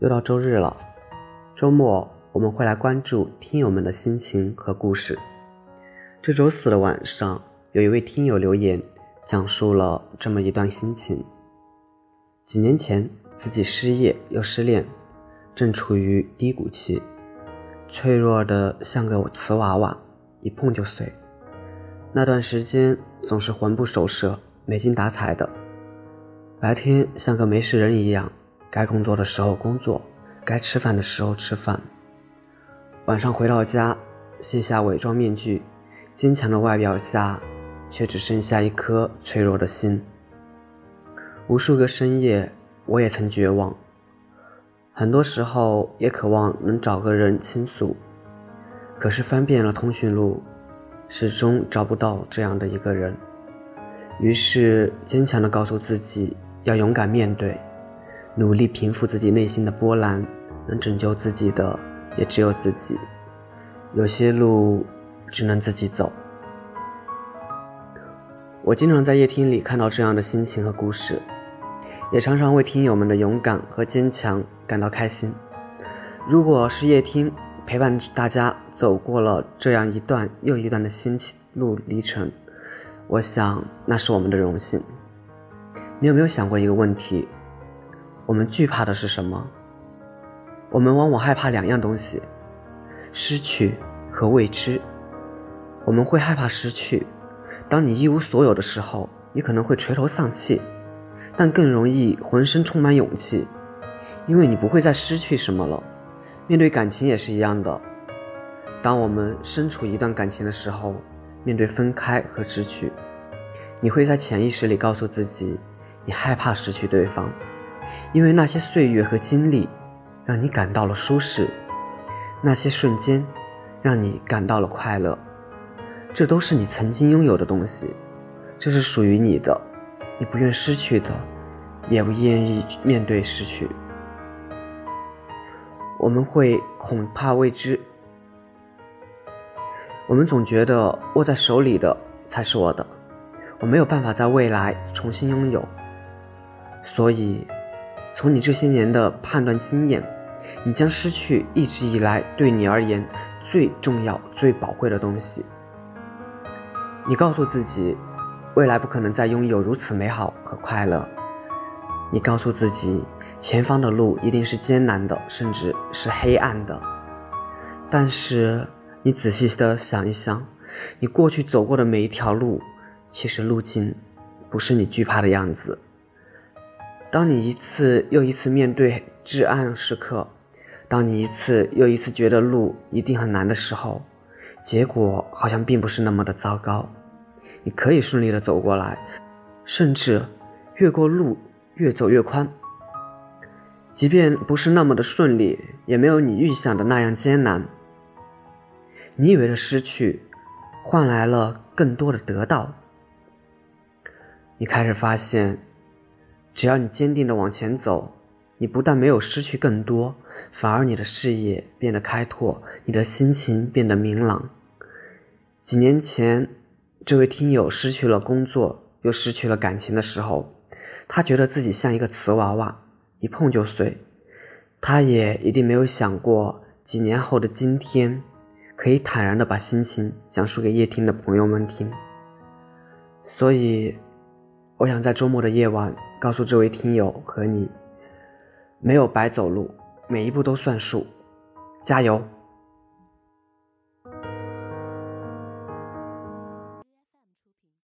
又到周日了，周末我们会来关注听友们的心情和故事。这周四的晚上，有一位听友留言，讲述了这么一段心情：几年前自己失业又失恋，正处于低谷期，脆弱的像个瓷娃娃，一碰就碎。那段时间总是魂不守舍、没精打采的，白天像个没事人一样。该工作的时候工作，该吃饭的时候吃饭。晚上回到家，卸下伪装面具，坚强的外表下，却只剩下一颗脆弱的心。无数个深夜，我也曾绝望。很多时候也渴望能找个人倾诉，可是翻遍了通讯录，始终找不到这样的一个人。于是坚强的告诉自己，要勇敢面对。努力平复自己内心的波澜，能拯救自己的也只有自己。有些路只能自己走。我经常在夜听里看到这样的心情和故事，也常常为听友们的勇敢和坚强感到开心。如果是夜听陪伴大家走过了这样一段又一段的心情路历程，我想那是我们的荣幸。你有没有想过一个问题？我们惧怕的是什么？我们往往害怕两样东西：失去和未知。我们会害怕失去。当你一无所有的时候，你可能会垂头丧气，但更容易浑身充满勇气，因为你不会再失去什么了。面对感情也是一样的。当我们身处一段感情的时候，面对分开和失去，你会在潜意识里告诉自己，你害怕失去对方。因为那些岁月和经历，让你感到了舒适；那些瞬间，让你感到了快乐。这都是你曾经拥有的东西，这是属于你的，你不愿失去的，也不愿意面对失去。我们会恐怕未知，我们总觉得握在手里的才是我的，我没有办法在未来重新拥有，所以。从你这些年的判断经验，你将失去一直以来对你而言最重要、最宝贵的东西。你告诉自己，未来不可能再拥有如此美好和快乐。你告诉自己，前方的路一定是艰难的，甚至是黑暗的。但是，你仔细的想一想，你过去走过的每一条路，其实路径不是你惧怕的样子。当你一次又一次面对至暗时刻，当你一次又一次觉得路一定很难的时候，结果好像并不是那么的糟糕。你可以顺利的走过来，甚至越过路越走越宽。即便不是那么的顺利，也没有你预想的那样艰难。你以为的失去，换来了更多的得到。你开始发现。只要你坚定的往前走，你不但没有失去更多，反而你的视野变得开拓，你的心情变得明朗。几年前，这位听友失去了工作，又失去了感情的时候，他觉得自己像一个瓷娃娃，一碰就碎。他也一定没有想过，几年后的今天，可以坦然的把心情讲述给夜听的朋友们听。所以。我想在周末的夜晚告诉这位听友和你，没有白走路，每一步都算数，加油！